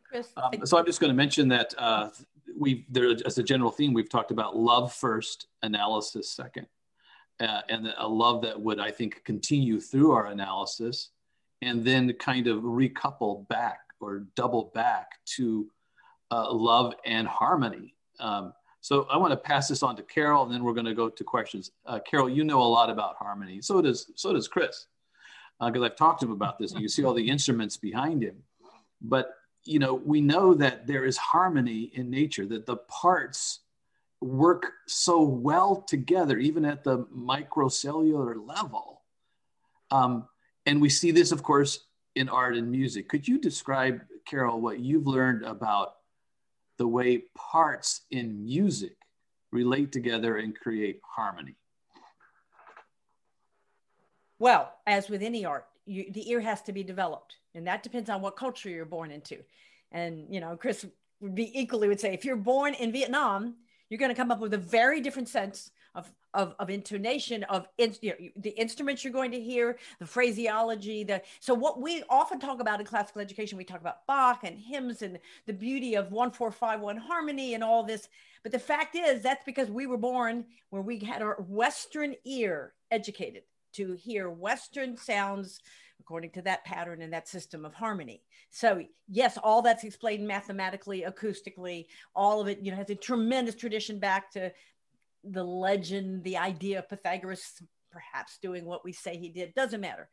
Chris, um, so I'm just going to mention that uh, we've there as a general theme we've talked about love first, analysis second, uh, and a love that would I think continue through our analysis, and then kind of recouple back or double back to uh, love and harmony. Um, so I want to pass this on to Carol, and then we're going to go to questions. Uh, Carol, you know a lot about harmony. So does so does Chris, because uh, I've talked to him about this. And you see all the instruments behind him, but you know, we know that there is harmony in nature, that the parts work so well together, even at the microcellular level. Um, and we see this, of course, in art and music. Could you describe, Carol, what you've learned about the way parts in music relate together and create harmony? Well, as with any art, you, the ear has to be developed, and that depends on what culture you're born into. And you know, Chris would be equally would say, if you're born in Vietnam, you're going to come up with a very different sense of of, of intonation of in, you know, the instruments you're going to hear the phraseology the so what we often talk about in classical education we talk about bach and hymns and the beauty of 1451 harmony and all this but the fact is that's because we were born where we had our western ear educated to hear western sounds according to that pattern and that system of harmony. So yes, all that's explained mathematically, acoustically, all of it, you know, has a tremendous tradition back to the legend, the idea of Pythagoras perhaps doing what we say he did, doesn't matter.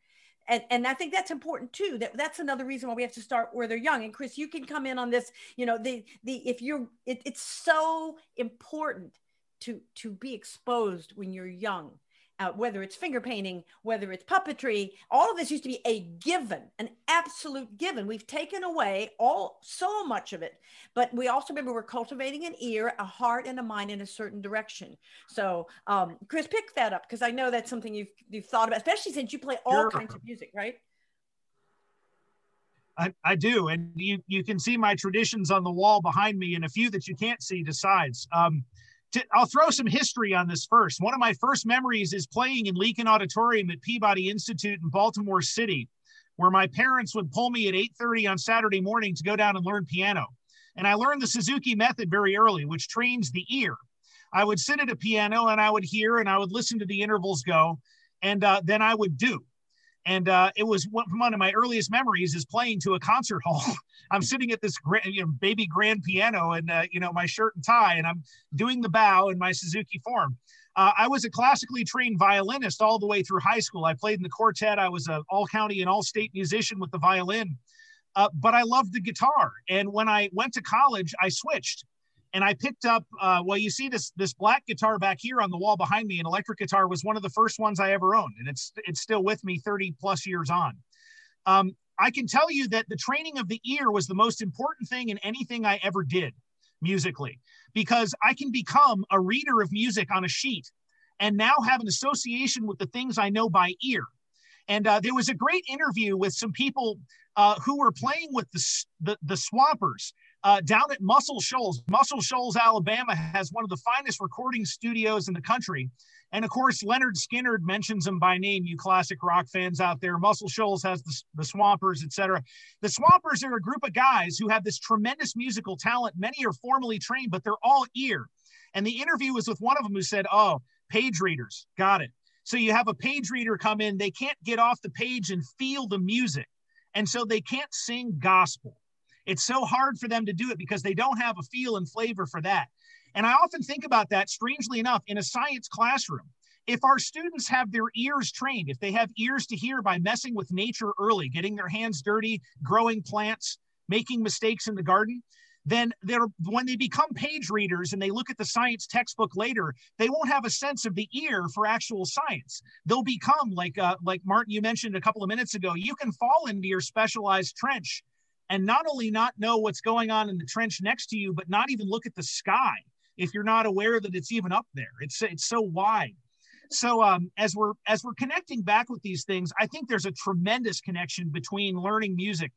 And, and I think that's important too. That that's another reason why we have to start where they're young. And Chris, you can come in on this. You know, the the if you're, it, it's so important to to be exposed when you're young uh, whether it's finger painting, whether it's puppetry, all of this used to be a given, an absolute given. We've taken away all so much of it, but we also remember we're cultivating an ear, a heart, and a mind in a certain direction. So, um, Chris, pick that up because I know that's something you've you've thought about, especially since you play all sure. kinds of music, right? I, I do, and you you can see my traditions on the wall behind me, and a few that you can't see. Besides. Um, to, I'll throw some history on this first. One of my first memories is playing in Leakin Auditorium at Peabody Institute in Baltimore City, where my parents would pull me at 8:30 on Saturday morning to go down and learn piano. And I learned the Suzuki method very early, which trains the ear. I would sit at a piano and I would hear and I would listen to the intervals go, and uh, then I would do. And uh, it was one, of my earliest memories is playing to a concert hall. [laughs] I'm sitting at this grand, you know, baby grand piano and, uh, you know, my shirt and tie, and I'm doing the bow in my Suzuki form. Uh, I was a classically trained violinist all the way through high school. I played in the quartet. I was an all county and all state musician with the violin. Uh, but I loved the guitar. And when I went to college, I switched and I picked up. Uh, well, you see this this black guitar back here on the wall behind me. An electric guitar was one of the first ones I ever owned, and it's it's still with me 30 plus years on. Um, I can tell you that the training of the ear was the most important thing in anything I ever did musically, because I can become a reader of music on a sheet, and now have an association with the things I know by ear. And uh, there was a great interview with some people uh, who were playing with the, the, the Swampers uh, down at Muscle Shoals. Muscle Shoals, Alabama has one of the finest recording studios in the country. And of course, Lynyrd Skynyrd mentions them by name, you classic rock fans out there. Muscle Shoals has the, the Swampers, etc. The Swampers are a group of guys who have this tremendous musical talent. Many are formally trained, but they're all ear. And the interview was with one of them who said, Oh, page readers, got it. So you have a page reader come in, they can't get off the page and feel the music. And so they can't sing gospel. It's so hard for them to do it because they don't have a feel and flavor for that. And I often think about that, strangely enough, in a science classroom. If our students have their ears trained, if they have ears to hear by messing with nature early, getting their hands dirty, growing plants, making mistakes in the garden, then they're when they become page readers and they look at the science textbook later, they won't have a sense of the ear for actual science. They'll become like uh, like Martin you mentioned a couple of minutes ago. You can fall into your specialized trench and not only not know what's going on in the trench next to you, but not even look at the sky if you're not aware that it's even up there. It's it's so wide. So um, as we're as we're connecting back with these things, I think there's a tremendous connection between learning music,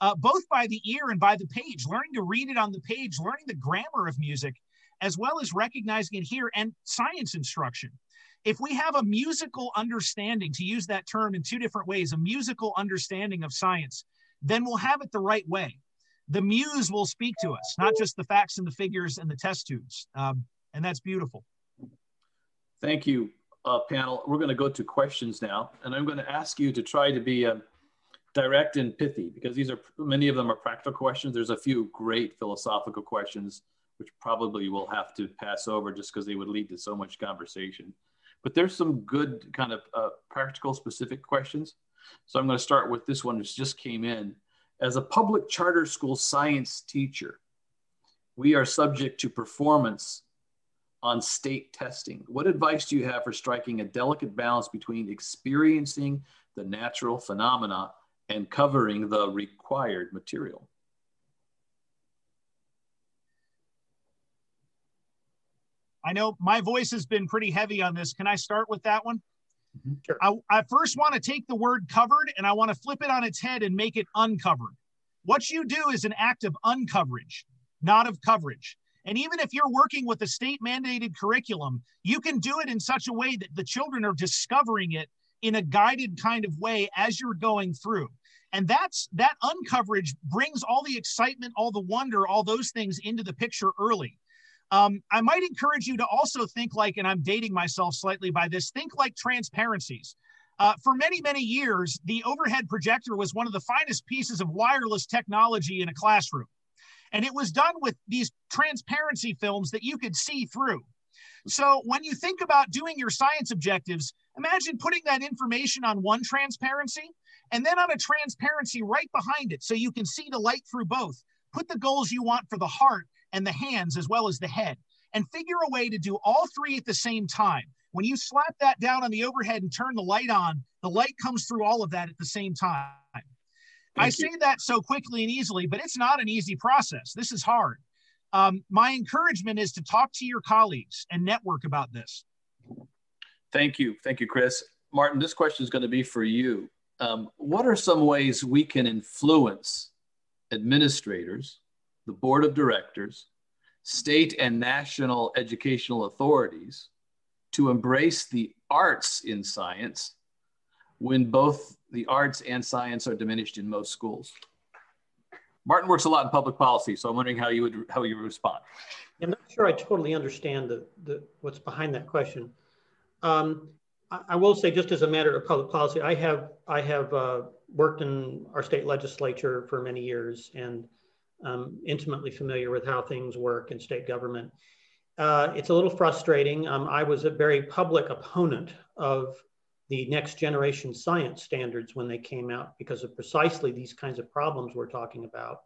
uh, both by the ear and by the page, learning to read it on the page, learning the grammar of music, as well as recognizing it here and science instruction. If we have a musical understanding, to use that term in two different ways, a musical understanding of science, then we'll have it the right way. The muse will speak to us, not just the facts and the figures and the test tubes. Um, and that's beautiful. Thank you, uh, panel. We're going to go to questions now, and I'm going to ask you to try to be uh, direct and pithy because these are many of them are practical questions. There's a few great philosophical questions which probably we'll have to pass over just because they would lead to so much conversation. But there's some good kind of uh, practical specific questions. So I'm going to start with this one, which just came in. As a public charter school science teacher, we are subject to performance on state testing. What advice do you have for striking a delicate balance between experiencing the natural phenomena and covering the required material? I know my voice has been pretty heavy on this. Can I start with that one? Mm-hmm. Sure. I, I first want to take the word covered and I want to flip it on its head and make it uncovered. What you do is an act of uncoverage, not of coverage. And even if you're working with a state mandated curriculum, you can do it in such a way that the children are discovering it in a guided kind of way as you're going through. And that's that uncoverage brings all the excitement, all the wonder, all those things into the picture early. Um, I might encourage you to also think like, and I'm dating myself slightly by this, think like transparencies. Uh, for many, many years, the overhead projector was one of the finest pieces of wireless technology in a classroom. And it was done with these transparency films that you could see through. So when you think about doing your science objectives, imagine putting that information on one transparency and then on a transparency right behind it so you can see the light through both. Put the goals you want for the heart and the hands as well as the head and figure a way to do all three at the same time. When you slap that down on the overhead and turn the light on, the light comes through all of that at the same time. Thank I you. say that so quickly and easily, but it's not an easy process. This is hard. Um, my encouragement is to talk to your colleagues and network about this. Thank you. Thank you, Chris. Martin, this question is going to be for you. Um, what are some ways we can influence administrators, the board of directors, state and national educational authorities to embrace the arts in science when both the arts and science are diminished in most schools? Martin works a lot in public policy, so I'm wondering how you would how you would respond. I'm not sure I totally understand the, the what's behind that question. Um, I, I, will say, just as a matter of public policy, I have I have uh, worked in our state legislature for many years and um, intimately familiar with how things work in state government. Uh, it's a little frustrating. Um, I was a very public opponent of the next generation science standards when they came out because of precisely these kinds of problems we're talking about.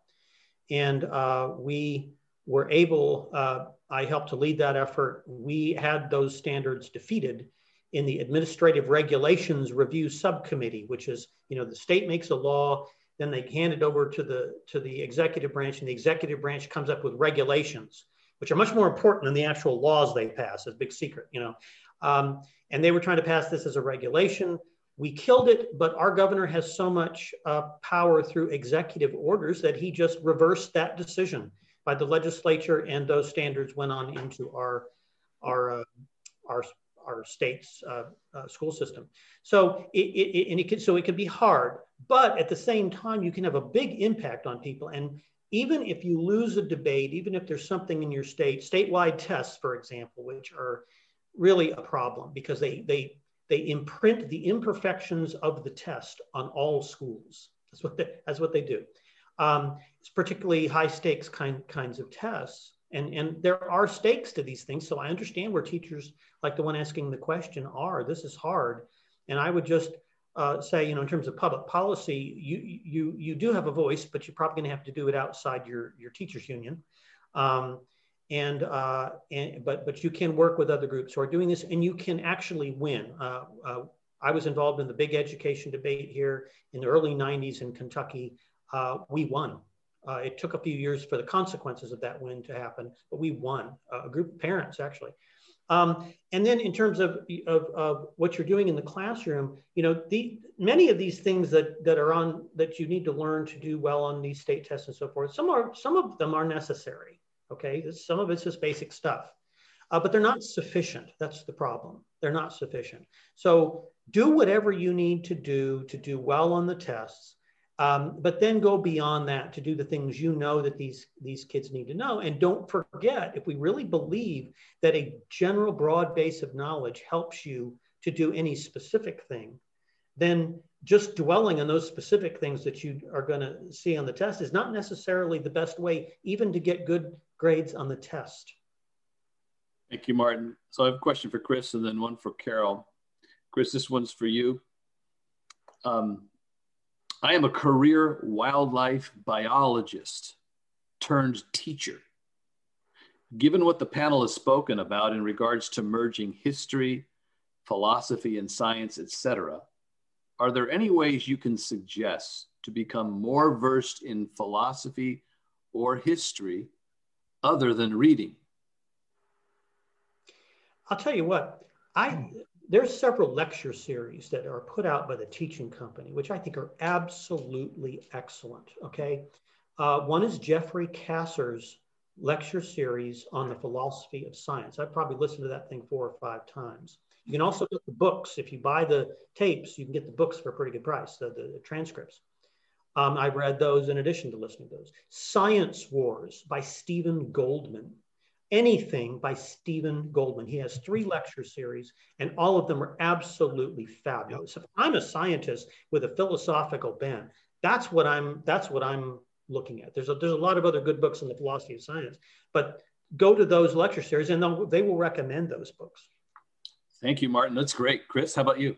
And uh, we were able, uh, I helped to lead that effort. We had those standards defeated in the Administrative Regulations Review Subcommittee, which is, you know, the state makes a law, then they hand it over to the, to the executive branch, and the executive branch comes up with regulations, which are much more important than the actual laws they pass, a big secret, you know. Um, and they were trying to pass this as a regulation. We killed it, but our governor has so much uh, power through executive orders that he just reversed that decision by the legislature, and those standards went on into our our uh, our our state's uh, uh, school system. So it, it, and it can, so it can be hard, but at the same time, you can have a big impact on people. And even if you lose a debate, even if there's something in your state, statewide tests, for example, which are really a problem because they they they imprint the imperfections of the test on all schools. That's what they, that's what they do. Um, it's particularly high stakes kind kinds of tests, and and there are stakes to these things. So I understand where teachers like the one asking the question are. This is hard, and I would just uh, say, you know, in terms of public policy, you you you do have a voice, but you're probably going to have to do it outside your your teachers union. Um, and, uh, and but but you can work with other groups who are doing this, and you can actually win. Uh, uh, I was involved in the big education debate here in the early '90s in Kentucky. Uh, we won. It took a few years for the consequences of that win to happen, but we won. A group of parents actually. Um, and then in terms of, of, of, what you're doing in the classroom, you know, the, many of these things that, that are on that you need to learn to do well on these state tests and so forth, some are some of them are necessary. Okay, some of it's just basic stuff, uh, but they're not sufficient. That's the problem. They're not sufficient. So do whatever you need to do to do well on the tests, um, but then go beyond that to do the things you know that these these kids need to know. And don't forget, if we really believe that a general broad base of knowledge helps you to do any specific thing, then just dwelling on those specific things that you are going to see on the test is not necessarily the best way even to get good grades on the test. Thank you, Martin. So I have a question for Chris and then one for Carol. Chris, this one's for you. Um, I am a career wildlife biologist turned teacher. Given what the panel has spoken about in regards to merging history, philosophy, and science, etc., are there any ways you can suggest to become more versed in philosophy or history other than reading? I'll tell you what, I there's several lecture series that are put out by the teaching company, which I think are absolutely excellent. Okay. Uh, one is Jeffrey Kasser's lecture series on the philosophy of science. I've probably listened to that thing four or five times. You can also get the books. If you buy the tapes, you can get the books for a pretty good price, the, the, the transcripts. Um, I've read those in addition to listening to those. Science Wars by Stephen Goldman. Anything by Stephen Goldman. He has three lecture series, and all of them are absolutely fabulous. If I'm a scientist with a philosophical bent, that's what I'm. That's what I'm looking at. There's a, there's a lot of other good books on the philosophy of science, but go to those lecture series and they will recommend those books. Thank you, Martin. That's great. Chris, how about you?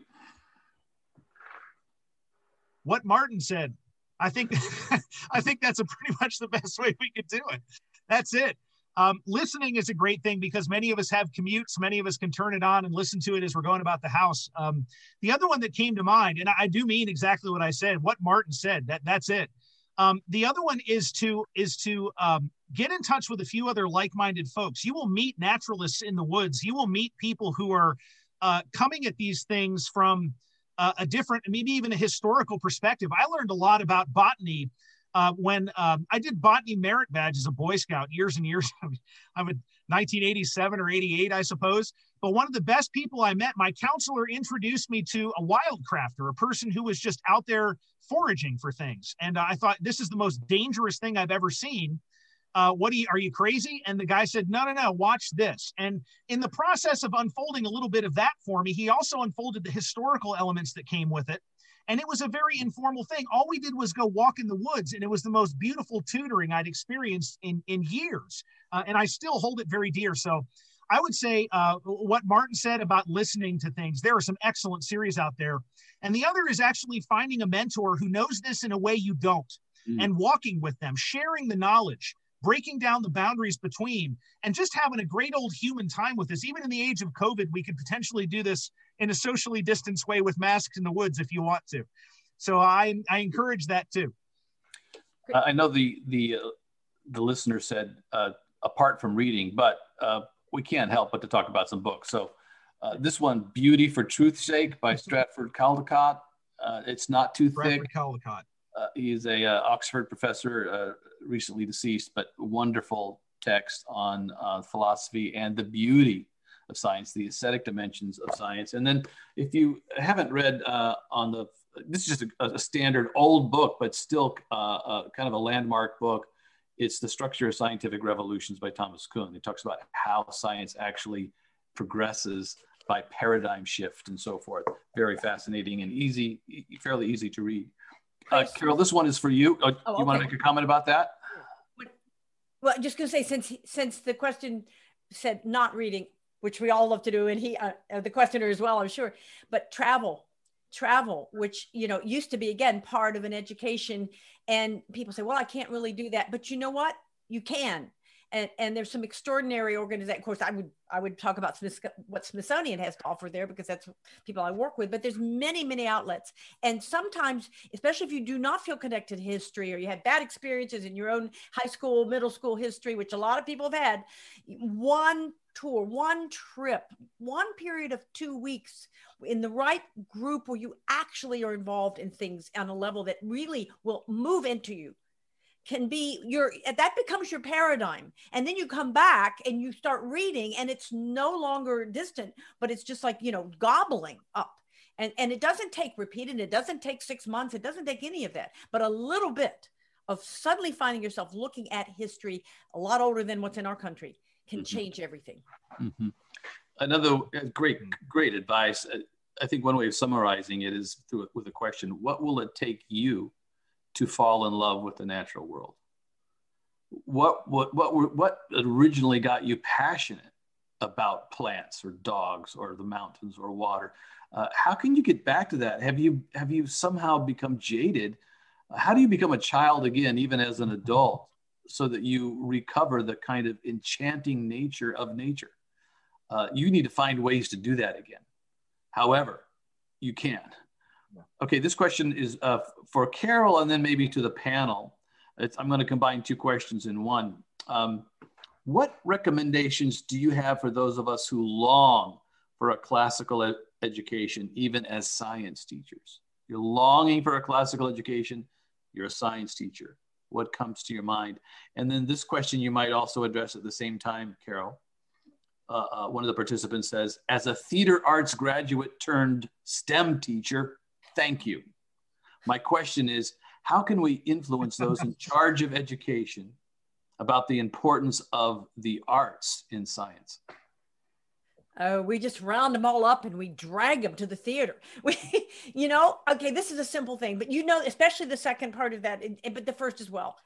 What Martin said. I think [laughs] I think that's a pretty much the best way we could do it. That's it. Um, listening is a great thing because many of us have commutes. Many of us can turn it on and listen to it as we're going about the house. Um, the other one that came to mind, and I do mean exactly what I said, what Martin said. That that's it. Um, the other one is to is to um, get in touch with a few other like-minded folks. You will meet naturalists in the woods. You will meet people who are uh, coming at these things from uh, a different, maybe even a historical perspective. I learned a lot about botany uh, when um, I did botany merit badge as a Boy Scout years and years. [laughs] I'm a 1987 or 88, I suppose. But one of the best people I met, my counselor introduced me to a wildcrafter, a person who was just out there foraging for things. And I thought this is the most dangerous thing I've ever seen. Uh, what are you, are you crazy? And the guy said, no, no, no, watch this. And in the process of unfolding a little bit of that for me, he also unfolded the historical elements that came with it. And it was a very informal thing. All we did was go walk in the woods, and it was the most beautiful tutoring I'd experienced in, in years. Uh, and I still hold it very dear. So I would say uh, what Martin said about listening to things. There are some excellent series out there. And the other is actually finding a mentor who knows this in a way you don't mm. and walking with them, sharing the knowledge, breaking down the boundaries between, and just having a great old human time with this. Even in the age of COVID, we could potentially do this in a socially distanced way with masks in the woods if you want to. So I, I encourage that too. I know the the uh, the listener said uh, apart from reading, but uh, we can't help but to talk about some books. So uh, this one, Beauty for Truth's Sake by Stratford Caldecott. Uh, it's not too Stratford thick. Caldecott. Uh, he's a uh, Oxford professor, uh, recently deceased, but wonderful text on uh, philosophy and the beauty of science, the aesthetic dimensions of science. And then if you haven't read on the, this is just a, a, standard old book, but still kind of a landmark book. It's The Structure of Scientific Revolutions by Thomas Kuhn. It talks about how science actually progresses by paradigm shift and so forth. Very fascinating and easy, fairly easy to read. Uh, Carol, this one is for you. Uh, oh, you want to make a comment about that? Well, just going to say since since the question said not reading, which we all love to do, and he uh, uh, the questioner as well, I'm sure. But travel, travel, which you know used to be again part of an education, and people say, well, I can't really do that, but you know what? You can and, and there's some extraordinary organizations. Of course, I would I would talk about Smith, what Smithsonian has to offer there because that's people I work with. But there's many many outlets, and sometimes, especially if you do not feel connected to history or you had bad experiences in your own high school, middle school history, which a lot of people have had, one tour, one trip, one period of two weeks in the right group where you actually are involved in things on a level that really will move into you can be your that becomes your paradigm. And then you come back and you start reading and it's no longer distant but it's just like you know gobbling up. And and it doesn't take repeating. It doesn't take six months. It doesn't take any of that. But a little bit of suddenly finding yourself looking at history a lot older than what's in our country can mm-hmm. change everything mm-hmm. another uh, great great advice uh, i think one way of summarizing it is through with a question what will it take you to fall in love with the natural world? What what what what originally got you passionate about plants or dogs or the mountains or water? Uh, how can you get back to that? Have you have you somehow become jaded? How do you become a child again, even as an adult, so that you recover the kind of enchanting nature of nature? Uh, you need to find ways to do that again. However, you can. Okay, this question is uh, for Carol and then maybe to the panel. It's, I'm going to combine two questions in one. Um, what recommendations do you have for those of us who long for a classical ed- education, even as science teachers? You're longing for a classical education, you're a science teacher. What comes to your mind? And then this question you might also address at the same time, Carol. Uh, uh, one of the participants says, as a theater arts graduate turned STEM teacher, thank you. My question is, how can we influence those in [laughs] charge of education about the importance of the arts in science? Uh, we just round them all up and we drag them to the theater. [laughs] We, you know, okay, this is a simple thing, but you know, especially the second part of that, but the first as well.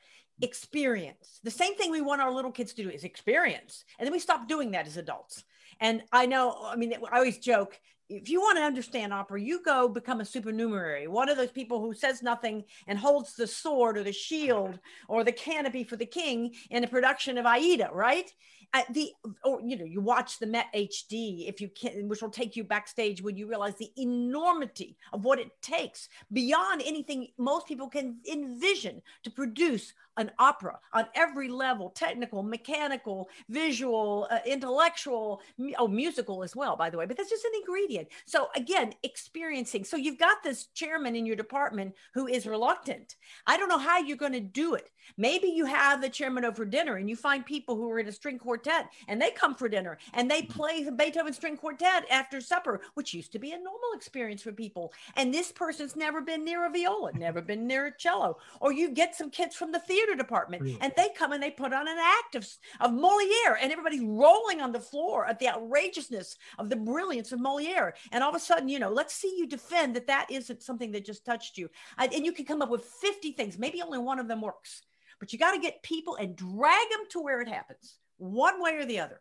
Experience. The same thing we want our little kids to do is experience. And then we stop doing that as adults. And I know, I mean, I always joke if you want to understand opera, you go become a supernumerary, one of those people who says nothing and holds the sword or the shield or the canopy for the king in a production of Aida, right? At the or you know you watch the Met HD if you can, which will take you backstage when you realize the enormity of what it takes beyond anything most people can envision to produce an opera on every level technical mechanical visual uh, intellectual oh musical as well by the way but that's just an ingredient. So again experiencing so you've got this chairman in your department who is reluctant. I don't know how you're going to do it. Maybe you have the chairman over dinner and you find people who are in a string quartet and they come for dinner and they play the beethoven string quartet after supper which used to be a normal experience for people. And this person's never been near a viola never been near a cello. Or you get some kids from the theater theater department really? and they come and they put on an act of, of Moliere and everybody's rolling on the floor at the outrageousness of the brilliance of Moliere. And all of a sudden, you know, let's see you defend that that isn't something that just touched you. and you can come up with 50 things. Maybe only one of them works, but you got to get people and drag them to where it happens one way or the other.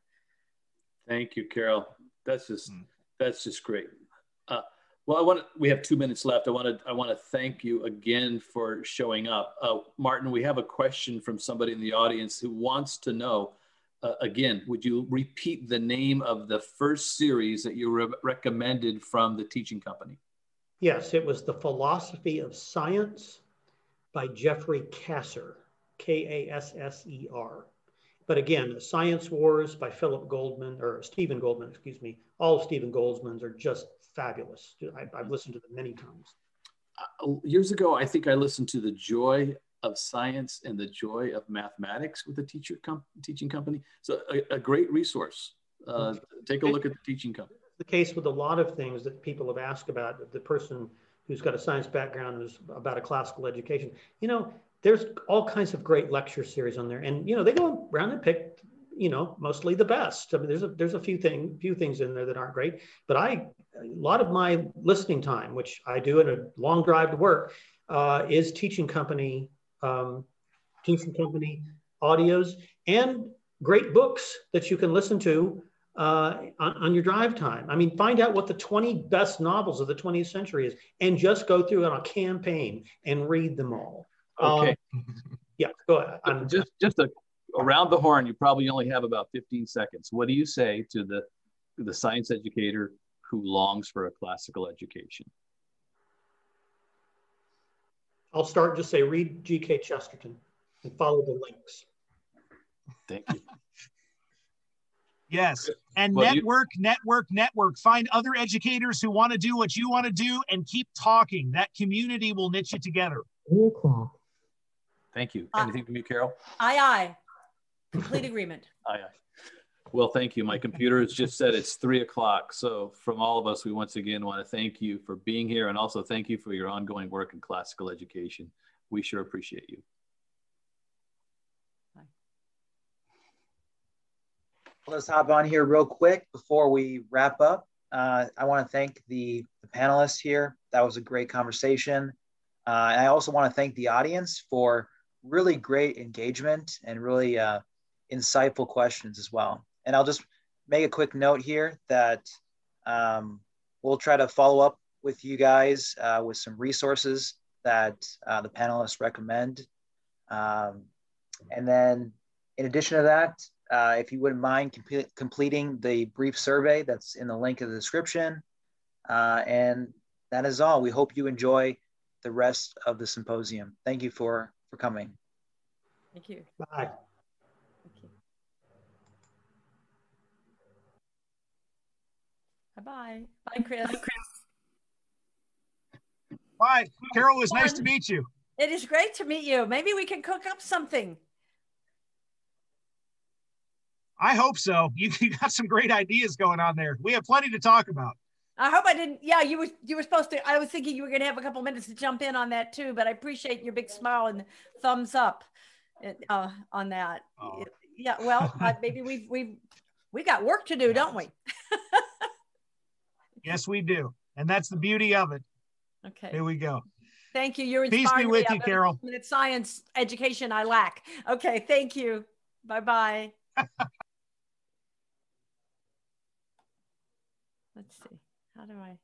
Thank you, Carol. That's just, hmm. that's just great. Uh, well, I want to, we have two minutes left. I want to I want to thank you again for showing up. Uh, Martin, we have a question from somebody in the audience who wants to know. Uh, again, would you repeat the name of the first series that you re recommended from the teaching company? Yes, it was The Philosophy of Science by Jeffrey Kasser, K A S S E R. But again, Science Wars by Philip Goldman, or Stephen Goldman, excuse me. All of Stephen Goldman's are just fabulous. I, have listened to them many times. Uh, years ago, I think I listened to The Joy of Science and the Joy of Mathematics with a teacher com- teaching company. So a, a great resource. Uh, take a look at the teaching company. The case with a lot of things that people have asked about the person who's got a science background who's about a classical education. You know, there's all kinds of great lecture series on there, and you know they go around and pick you know mostly the best. I mean, there's a there's a few thing few things in there that aren't great, but I a lot of my listening time, which I do in a long drive to work, uh, is teaching company um, teaching company audios and great books that you can listen to uh, on, on, your drive time. I mean, find out what the 20 best novels of the 20th century is and just go through it on a campaign and read them all. Okay. Um, yeah, go ahead. I'm, just just a around the horn, you probably only have about 15 seconds. What do you say to the, the science educator who longs for a classical education? I'll start just say read G.K. Chesterton and follow the links. Thank you. [laughs] yes. And well, network, you... network, network. Find other educators who want to do what you want to do and keep talking. That community will knit you together. Thank you. Anything uh, from you, Carol? Aye, aye. Complete agreement. [laughs] aye, aye. Well, thank you. My computer has just said it's three o'clock. So, from all of us, we once again want to thank you for being here and also thank you for your ongoing work in classical education. We sure appreciate you. Let's hop on here real quick before we wrap up. Uh, I want to thank the, the, panelists here. That was a great conversation. Uh, and I also want to thank the audience for really great engagement and really uh, insightful questions as well. And I'll just make a quick note here that um, we'll try to follow up with you guys uh, with some resources that uh, the panelists recommend. Um, and then in addition to that, uh, if you wouldn't mind com- completing the brief survey that's in the link in the description. Uh, and that is all. We hope you enjoy the rest of the symposium. Thank you for, for coming. Thank you. Bye. Thank you. Bye-bye. Bye, Chris. Bye, Chris. Bye. Carol, it was nice to meet you. It is great to meet you. Maybe we can cook up something. I hope so. You, [laughs] you got some great ideas going on there. We have plenty to talk about. I hope I didn't. Yeah, you were you were supposed to. I was thinking you were going to have a couple minutes to jump in on that too. But I appreciate your big smile and thumbs up uh, on that. Oh. Yeah. Well, uh, maybe we've we've we got work to do, don't we? yes, we do, and that's the beauty of it. Okay. Here we go. Thank you. You're Peace be with you, Carol. It's science education I lack. Okay. Thank you. Bye bye. [laughs] Let's see. How do I?